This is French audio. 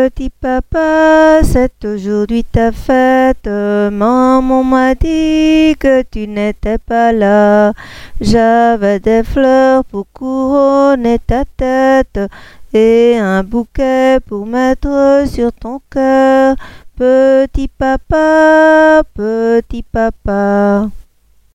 Petit papa, c'est aujourd'hui ta fête. Maman m'a dit que tu n'étais pas là. J'avais des fleurs pour couronner ta tête et un bouquet pour mettre sur ton cœur. Petit papa, petit papa.